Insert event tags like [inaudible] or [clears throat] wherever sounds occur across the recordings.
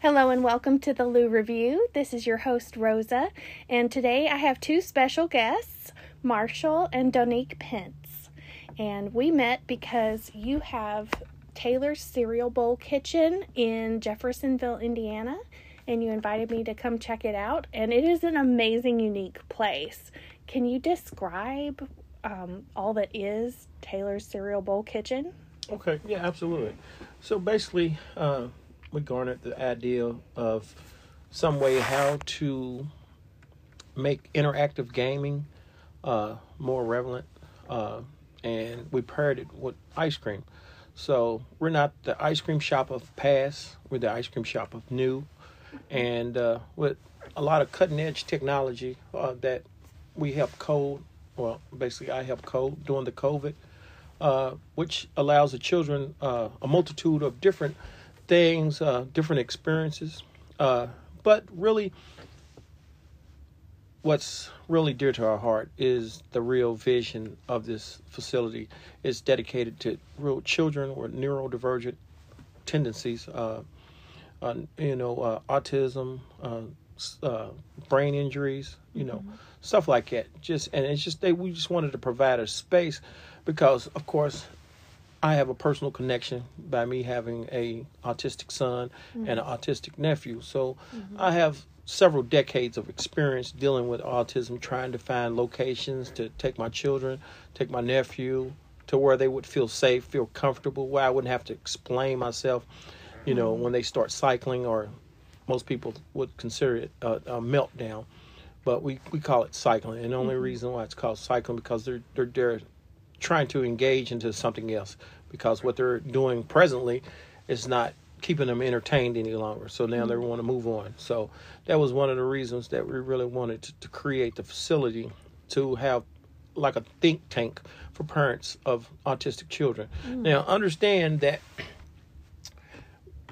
Hello and welcome to the Lou Review. This is your host, Rosa, and today I have two special guests, Marshall and Donique Pence. And we met because you have Taylor's Cereal Bowl Kitchen in Jeffersonville, Indiana, and you invited me to come check it out. And it is an amazing, unique place. Can you describe um, all that is Taylor's Cereal Bowl Kitchen? Okay, yeah, absolutely. So basically, uh, we garnered the idea of some way how to make interactive gaming uh, more relevant, uh, and we paired it with ice cream. So we're not the ice cream shop of past; we're the ice cream shop of new, and uh, with a lot of cutting edge technology uh, that we help code. Well, basically, I help code during the COVID, uh, which allows the children uh, a multitude of different things, uh, different experiences. Uh, but really, what's really dear to our heart is the real vision of this facility. It's dedicated to real children with neurodivergent tendencies, uh, uh, you know, uh, autism, uh, uh, brain injuries, you know, mm-hmm. stuff like that. Just and it's just they we just wanted to provide a space because, of course, I have a personal connection by me having a autistic son mm-hmm. and an autistic nephew. So mm-hmm. I have several decades of experience dealing with autism, trying to find locations to take my children, take my nephew to where they would feel safe, feel comfortable, where I wouldn't have to explain myself, you know, mm-hmm. when they start cycling or most people would consider it a, a meltdown. But we, we call it cycling, and the only mm-hmm. reason why it's called cycling because they're they're they're trying to engage into something else because what they're doing presently is not keeping them entertained any longer. So now mm-hmm. they want to move on. So that was one of the reasons that we really wanted to, to create the facility to have like a think tank for parents of autistic children. Mm-hmm. Now understand that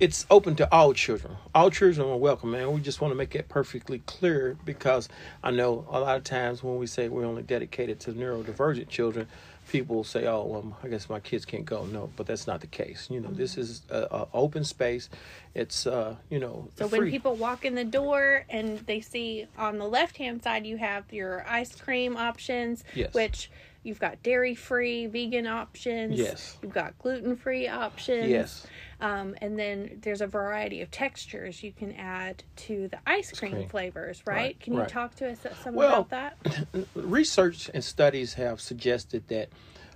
it's open to all children. All children are welcome, man. We just want to make it perfectly clear because I know a lot of times when we say we're only dedicated to neurodivergent children, people say, "Oh, well, I guess my kids can't go." No, but that's not the case. You know, mm-hmm. this is a, a, open space. It's uh, you know. So free. when people walk in the door and they see on the left hand side you have your ice cream options, yes. which you've got dairy free, vegan options. Yes. You've got gluten free options. Yes. Um, and then there's a variety of textures you can add to the ice cream, cream. flavors, right? right? Can you right. talk to us some well, about that? [clears throat] research and studies have suggested that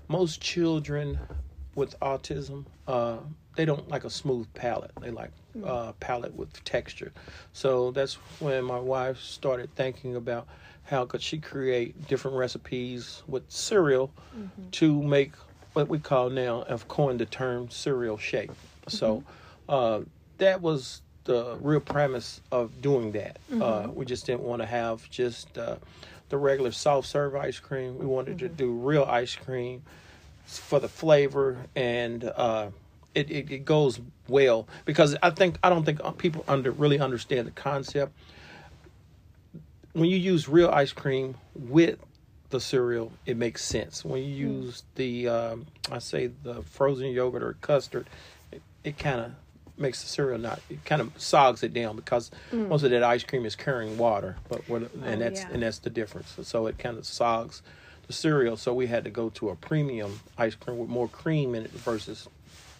most children with autism, uh, they don't like a smooth palate. They like a mm. uh, palate with texture. So that's when my wife started thinking about how could she create different recipes with cereal mm-hmm. to make what we call now, have coined the term cereal shake. So uh, that was the real premise of doing that. Uh, mm-hmm. Uh, we just didn't want to have just uh, the regular soft serve ice cream. We wanted mm-hmm. to do real ice cream for the flavor and uh, it, it, it, goes well because I think I don't think people under really understand the concept. When you use real ice cream with the cereal, it makes sense. When you mm. use the, um, I say the frozen yogurt or custard, it kind of makes the cereal not it kind of sogs it down because mm. most of that ice cream is carrying water but what and oh, that's yeah. and that's the difference so it kind of sogs the cereal so we had to go to a premium ice cream with more cream in it versus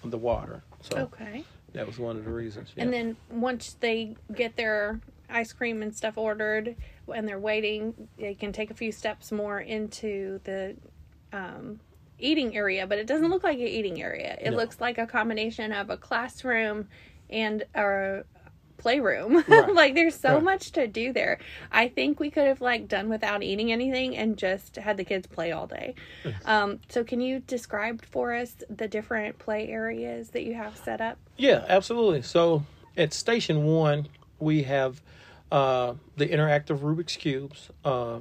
the water so okay that was one of the reasons yeah. and then once they get their ice cream and stuff ordered and they're waiting they can take a few steps more into the um, eating area, but it doesn't look like an eating area. It no. looks like a combination of a classroom and a playroom. [laughs] Right. like there's so right. much to do there. I think we could have like done without eating anything and just had the kids play all day. Um, so can you describe for us the different play areas that you have set up? Yeah, absolutely. So at station one, we have uh, the interactive Rubik's cubes, uh,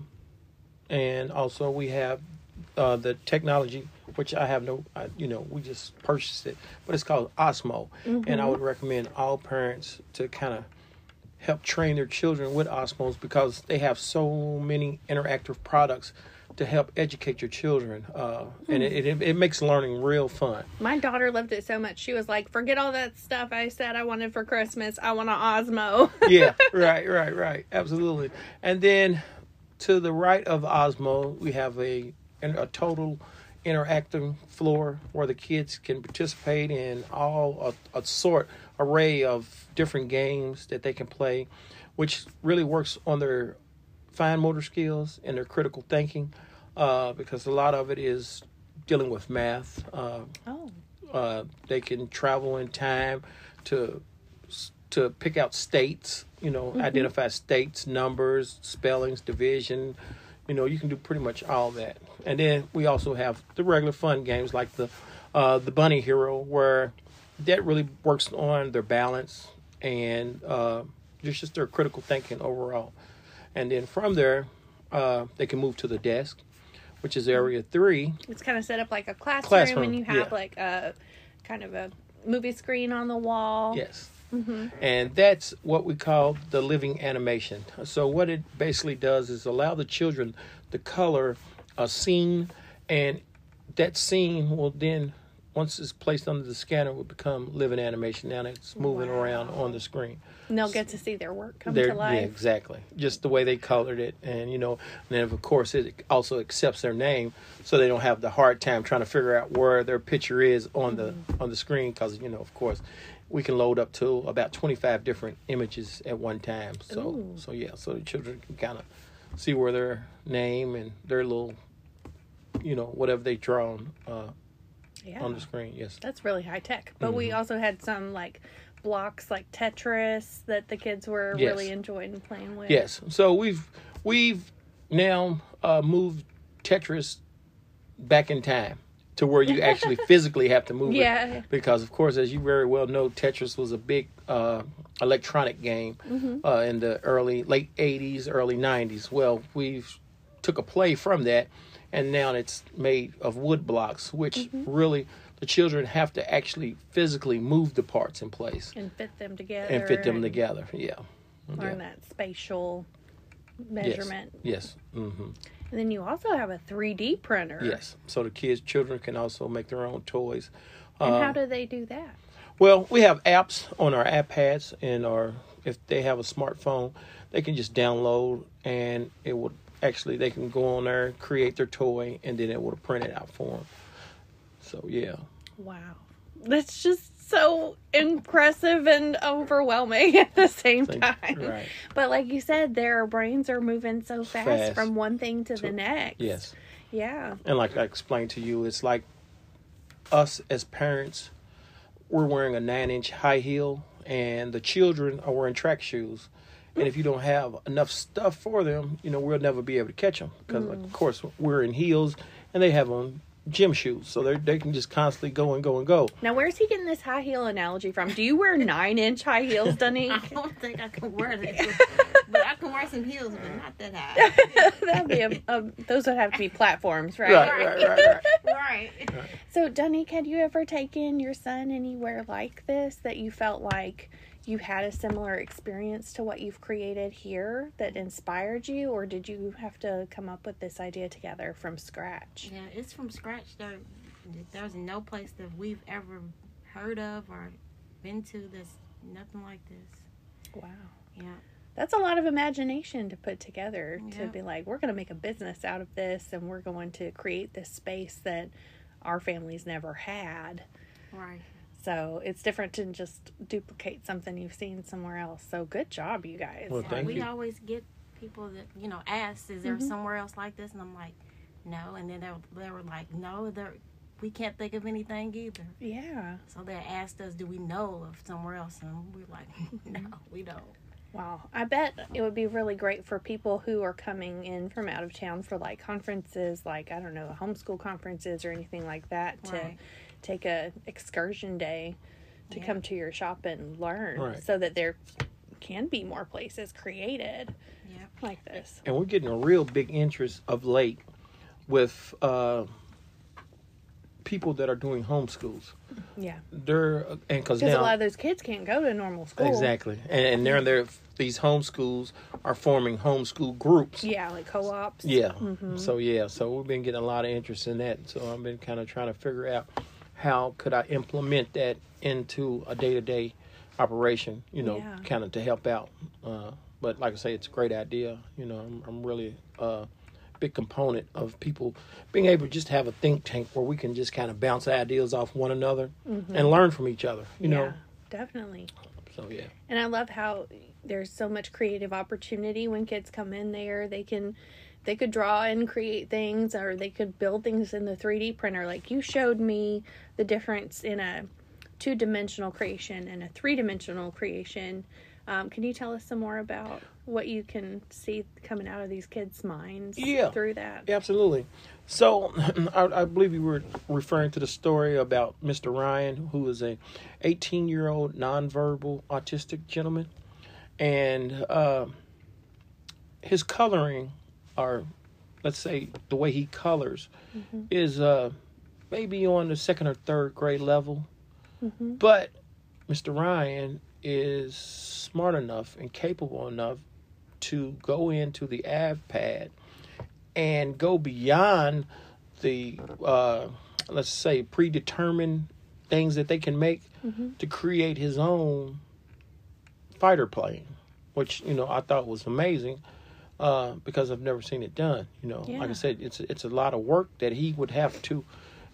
and also we have uh, the technology, which I have no, I, you know, we just purchased it, but it's called Osmo, mm-hmm. and I would recommend all parents to kind of help train their children with Osmos because they have so many interactive products to help educate your children, uh, and it, it it makes learning real fun. My daughter loved it so much. She was like, "Forget all that stuff I said I wanted for Christmas. I want an Osmo." [laughs] yeah, [laughs] right, right, right. Absolutely. And then to the right of Osmo, we have a a total interactive floor where the kids can participate in all a, a sort array of different games that they can play, which really works on their fine motor skills and their critical thinking, uh, because a lot of it is dealing with math. Uh, oh. uh, they can travel in time to to pick out states. You know, Mm-hmm. identify states, numbers, spellings, division. You know, you can do pretty much all that. And then we also have the regular fun games like the uh, the Bunny Hero, where that really works on their balance and uh, just just their critical thinking overall. And then from there, uh, they can move to the desk, which is area three. It's kind of set up like a classroom, Classroom, and you have yeah. like a kind of a movie screen on the wall. Yes. Mm-hmm. And that's what we call the living animation. So, what it basically does is allow the children to color a scene, and that scene will then, once it's placed under the scanner, it will become living animation. Now it's moving around on the screen. And they'll get to see their work come They're- to life. Yeah, exactly. Just the way they colored it, and you know, and then of course it also accepts their name, so they don't have the hard time trying to figure out where their picture is on the on the screen. Because you know, of course, we can load up to about twenty five different images at one time. So Ooh. so yeah, so the children can kind of see where their name and their little, you know, whatever they drawn uh, Yeah. on the screen. Yes. That's really high tech. But we Mm-hmm. also had some like blocks like Tetris that the kids were Yes. really enjoying playing with. Yes. So we've we've now uh, moved Tetris back in time to where you actually [laughs] physically have to move Yeah. it. Because of course, as you very well know, Tetris was a big uh, electronic game uh, in the early late '80s, early '90s. Well, we've took a play from that, and now it's made of wood blocks, which really the children have to actually physically move the parts in place And fit them together. and fit them and together. Yeah. Learn that spatial measurement. Yes. Yes. hmm And then you also have a 3D printer. Yes. So the kids, children can also make their own toys. And how do they do that? well, we have apps on our iPads and our if they have a smartphone, they can just download and it would actually they can go on there, create their toy, and then it would print it out for them. So yeah, Wow. That's just so impressive and overwhelming at the same time. right. But like you said, their brains are moving so fast, Fast. from one thing to the next. Yes. Yeah. And like I explained to you, it's like us as parents, we're wearing a nine inch high heel, and the children are wearing track shoes. And if you don't have enough stuff for them, you know, we'll never be able to catch them. Because, of mm. course, we're in heels and they have on gym shoes. So they they can just constantly go and go and go. Now, where's he getting this high heel analogy from? Do you wear nine inch high heels, Dunny? [laughs] I don't think I can wear that, [laughs] but I can wear some heels, but not that high. [laughs] That'd be a, a, those would have to be platforms, right? Right, right, right, right. right. So, Donique, had you ever taken your son anywhere like this that you felt like you had a similar experience to what you've created here that inspired you, or did you have to come up with this idea together from scratch? Yeah, it's from scratch. There, there's no place that we've ever heard of or been to that's nothing like this. Wow. Yeah. That's a lot of imagination to put together to be like, we're going to make a business out of this and we're going to create this space that our family's never had. Right. So it's different to just duplicate something you've seen somewhere else. So good job, you guys. Well, Thank we you. always get people that you know ask, "Is there Mm-hmm. somewhere else like this?" And I'm like, "No." And then they were, they were like, "No, there, we can't think of anything either." yeah. So they asked us, "Do we know of somewhere else?" And we're like, [laughs] "No, we don't." Wow. I bet it would be really great for people who are coming in from out of town for like conferences, like, I don't know, homeschool conferences or anything like that, to Right. Take a excursion day to Yeah. come to your shop and learn Right. so that there can be more places created Yeah. like this. And we're getting a real big interest of late with uh, people that are doing homeschools. Yeah. They're and because Because a lot of those kids can't go to normal school. exactly, and, and they're they're these homeschools are forming homeschool groups. Yeah, like co-ops. Yeah. Mm-hmm. So yeah, so we've been getting a lot of interest in that. So I've been kind of trying to figure out how could I implement that into a day to day operation. You know, Yeah. kind of to help out. Uh, but like I say, it's a great idea. You know, I'm, I'm really a big component of people being able to just have a think tank where we can just kind of bounce ideas off one another and learn from each other. You know. Mm-hmm. Definitely. So yeah. And I love how there's so much creative opportunity when kids come in there. They can they could draw and create things or they could build things in the 3D printer. Like you showed me the difference in a two-dimensional creation and a three-dimensional creation. Um, can you tell us some more about what you can see coming out of these kids' minds Yeah. through that? Absolutely. So, [clears throat] I, I believe you were referring to the story about Mr. Ryan, who is a 18 year old nonverbal autistic gentleman, and uh, his coloring, or let's say the way he colors, is uh, maybe on the second or third grade level. But Mr. Ryan is smart enough and capable enough to go into the av pad and go beyond the uh, let's say predetermined things that they can make to create his own fighter plane, which you know I thought was amazing uh, because I've never seen it done. You know, like I said, it's it's a lot of work that he would have to,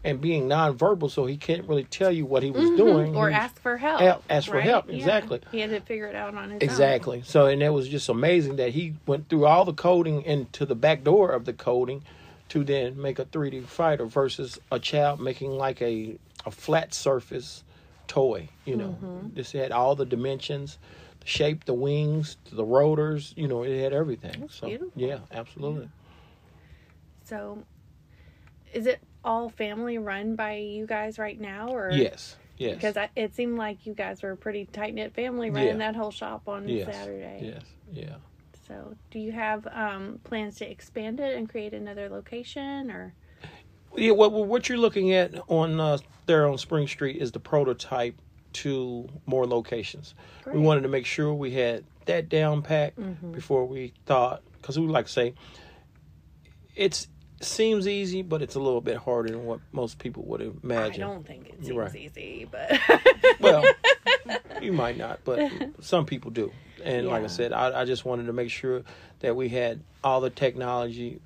and being nonverbal, so he can't really tell you what he was doing Or was- ask for help. Help- ask for help, Yeah. exactly. He had to figure it out on his own. Exactly. So, and it was just amazing that he went through all the coding into the back door of the coding to then make a 3D fighter versus a child making like a a flat surface toy. You know, this had all the dimensions, shape, the wings, to the rotors. You know, it had everything. That's so, beautiful. yeah, absolutely. So, is it all family run by you guys right now, or Yes. Yes. Because I, it seemed like you guys were a pretty tight knit family running Yeah. that whole shop on yes. Saturday. Yes. Yeah. So, do you have um, plans to expand it and create another location, or Yeah, what what you're looking at on uh, there on Spring Street is the prototype to more locations. Great. We wanted to make sure we had that down pat before we thought, because we like to say, it's seems easy, but it's a little bit harder than what most people would imagine. I don't think it seems right. easy, but [laughs] Well, you might not, but some people do. And like I said, I, I just wanted to make sure that we had all the technology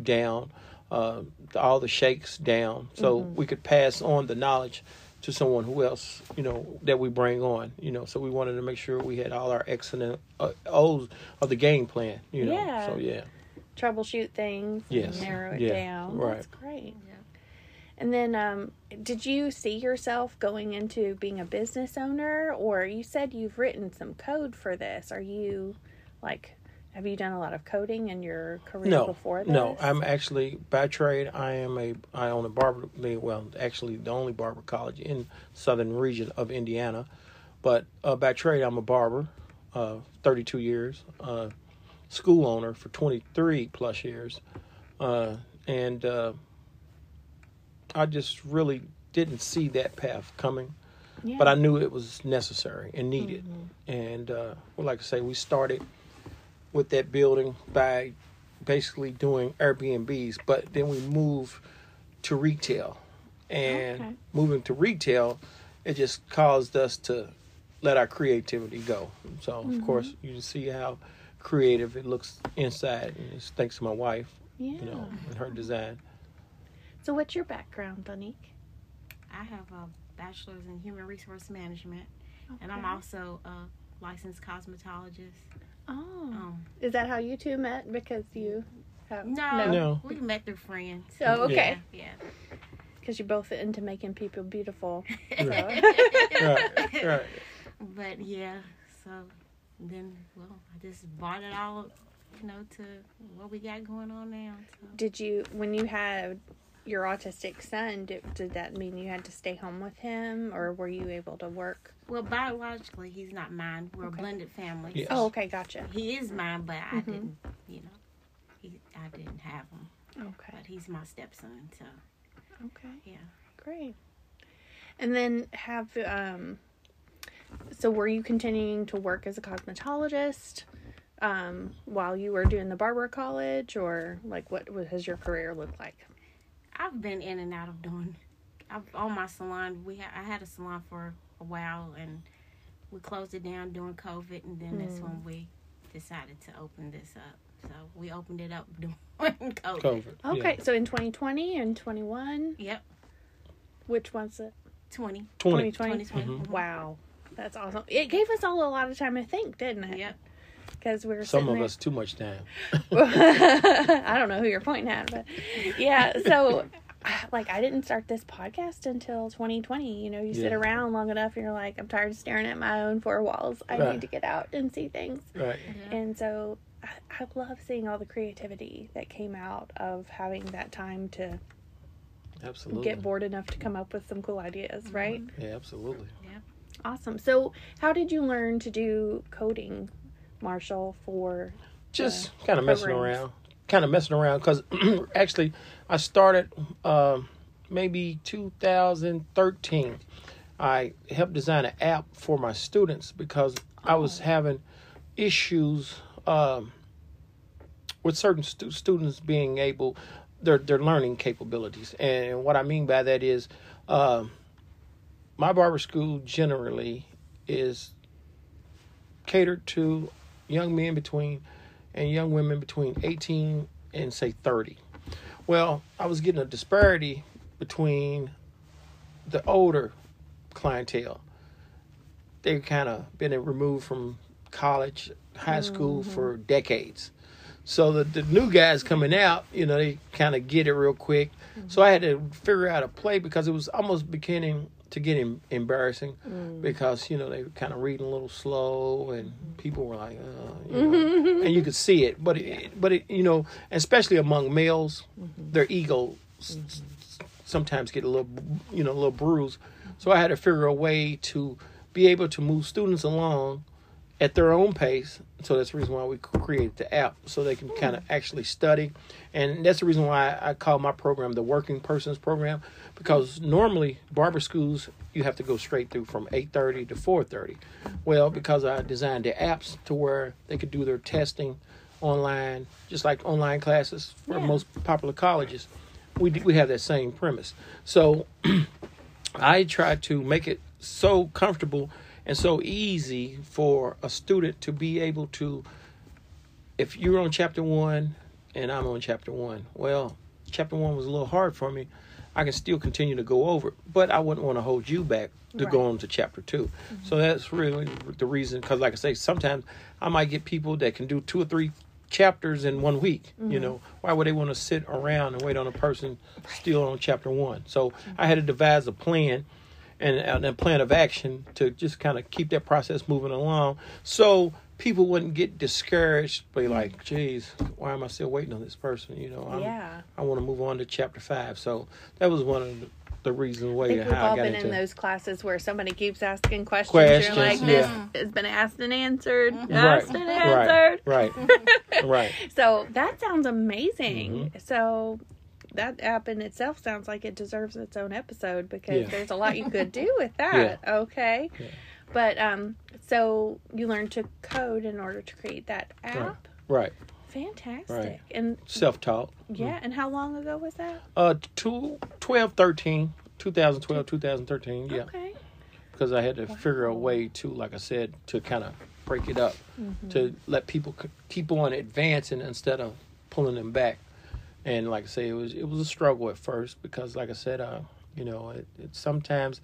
down, uh, all the shakes down, so Mm-hmm. we could pass on the knowledge to someone who else, you know, that we bring on. You know, so we wanted to make sure we had all our excellent uh, O's of the game plan. You know, Yeah. so yeah, troubleshoot things, and Yes. narrow it Yeah, down. right. That's great. Yeah. And then, um, did you see yourself going into being a business owner, or you said you've written some code for this? Are you like, have you done a lot of coding in your career no, before this? no. I'm actually by trade. I am a I own a barber. Well, actually, the only barber college in southern region of Indiana. But uh, by trade, I'm a barber. Uh, 32 years. Uh, school owner for 23 plus years. Uh, and uh, I just really didn't see that path coming. yeah. but I knew it was necessary and needed. Mm-hmm. And uh, well, like I say, we started with that building by basically doing Airbnbs, but then we moved to retail, and Okay. moving to retail, it just caused us to let our creativity go. So Mm-hmm. of course, you can see how creative it looks inside, and it's thanks to my wife, yeah. you know, and her design. So, what's your background, Donique? I have a bachelor's in human resource management, and I'm also a licensed cosmetologist. Oh, Um, is that how you two met? Because you have no, No. we met through friends. Oh, okay. Yeah. Because you're both into making people beautiful. [laughs] yeah. [laughs] right, right. But yeah, so then, well, I just brought it all, you know, to what we got going on now. So. Did you, when you had your autistic son, did, did that mean you had to stay home with him, or were you able to work? Well, biologically, he's not mine. We're Okay. a blended family. Yes. Oh, okay, gotcha. He is mine, but I Mhm. didn't, you know, he, I didn't have him. Okay, But he's my stepson, so okay, yeah. Great. And then have um so were you continuing to work as a cosmetologist um while you were doing the barber college or like what, what has your career looked like? I've been in and out of doing. I've on my salon. We ha- I had a salon for a while, and we closed it down during COVID, and then that's when we decided to open this up. So we opened it up [laughs] during COVID. COVID. yeah. Okay, so in 2020 and 21, Yep, which one's it? 20. 20. 2020. 2020. Mhm. Wow. That's awesome. It gave us all a lot of time to think, didn't it? Yep. Because we were Some of there- us too much time. [laughs] I don't know who you're pointing at, but yeah. So, [sighs] like, I didn't start this podcast until 2020. You know, you sit around long enough, and you're like, I'm tired of staring at my own four walls. I Right. need to get out and see things. Right. Yeah. And so, I, I love seeing all the creativity that came out of having that time to Absolutely. get bored enough to come up with some cool ideas. Mm-hmm. Right. Yeah, absolutely. Yeah. Awesome. So, how did you learn to do coding, Marshall? For Just kind of messing around. Kind of messing around because actually I started um, maybe 2013. I helped design an app for my students because I was Oh. having issues um, with certain stu- students being able their their learning capabilities. And what I mean by that is um, my barber school generally is catered to young men between and young women between 18 and say 30. Well, I was getting a disparity between the older clientele. They've kind of been removed from college, high school mm-hmm. for decades. So the, the new guys coming out, you know, they kind of get it real quick. Mm-hmm. So I had to figure out a play because it was almost beginning to get em- embarrassing mm. because you know they were kind of reading a little slow and mm-hmm. people were like, uh, you know, mm-hmm. and you could see it. But it, but it, you know, especially among males, mm-hmm. their ego s- s- sometimes get a little, you know, a little bruised. So I had to figure a way to be able to move students along at their own pace. So that's the reason why we created the app so they can kind of mm. actually study, and that's the reason why I call my program the Working Persons Program because normally barber schools you have to go straight through from 8:30 to 4:30. Well, because I designed the apps to where they could do their testing online, just like online classes for Yeah. most popular colleges. We we have that same premise. So [clears throat] I try to make it so comfortable and so easy for a student to be able to if you're on chapter one and I'm on chapter one, well, chapter one was a little hard for me. I can still continue to go over but I wouldn't want to hold you back to go Right. on to chapter 2 mm-hmm. So that's really the reason. Because, like I say, sometimes I might get people that can do two or three chapters in one week. You mm-hmm. know, why would they want to sit around and wait on a person still on chapter one? So mm-hmm. I had to devise a plan and, and a plan of action to just kind of keep that process moving along. So people wouldn't get discouraged, be like, "Geez, why am I still waiting on this person?" You know, I'm, yeah, I want to move on to chapter five. So that was one of the, the reasons I why think we've all I got been into in those classes where somebody keeps asking questions. Questions, You're like, yeah. this has been asked and answered, right, asked and answered. right, right, [laughs] right. So that sounds amazing. Mm-hmm. So that app in itself sounds like it deserves its own episode because Yeah. there's a lot you could do with [laughs] that. Okay. But um so you learned to code in order to create that app. Right. Fantastic. Right. And Self-taught. yeah, and how long ago was that? Uh, two, 12, 13, 2012, 2013. Yeah. Okay. because I had to figure a way to, like I said, to kind of break it up, to let people keep on advancing instead of pulling them back. And like I say, it was it was a struggle at first because, like I said, uh, you know, it, it sometimes,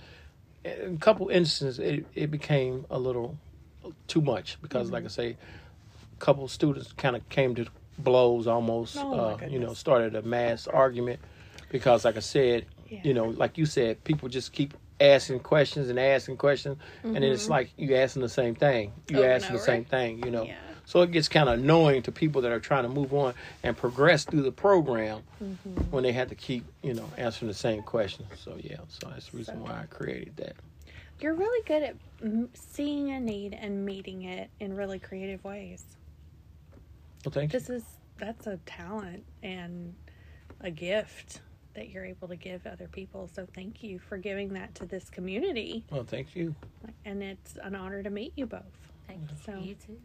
a couple instances, it it became a little too much because, like I say, a couple students kind of came to blows almost. Oh, uh, you know, started a mass argument because, like I said, Yeah. you know, like you said, people just keep asking questions and asking questions, and then it's like you asking the same thing. You asking the over. same thing, you know. Yeah. So it gets kind of annoying to people that are trying to move on and progress through the program Mm-hmm. when they have to keep, you know, answering the same questions. So yeah, so that's the reason why I created that. You're really good at m- seeing a need and meeting it in really creative ways. Well, thank you. This is that's a talent and a gift that you're able to give other people. So thank you for giving that to this community. Well, thank you. And it's an honor to meet you both. Thank you. So- you too.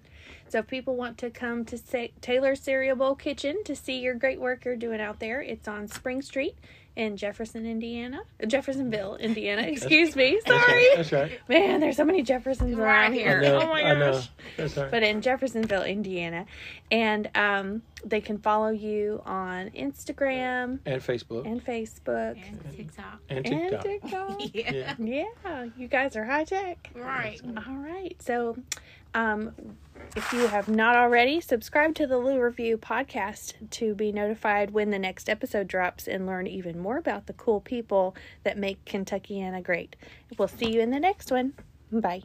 So if people want to come to Sa- Taylor's Cereal Bowl Kitchen to see your great work you're doing out there, it's on Spring Street in Jefferson, Indiana. Jeffersonville, Indiana. Excuse me. That's Sorry. right. That's right. Man, there's so many Jeffersons Right around here. here. I know. Oh my I know. gosh. That's right. But in Jeffersonville, Indiana. And um, they can follow you on Instagram and Facebook and Facebook And TikTok. and and TikTok. TikTok. [laughs] Yeah. Yeah. Yeah, you guys are high tech. Right. All right. So, um, if you have not already, subscribe to the Lou Review podcast to be notified when the next episode drops and learn even more about the cool people that make Kentuckiana great. We'll see you in the next one. Bye.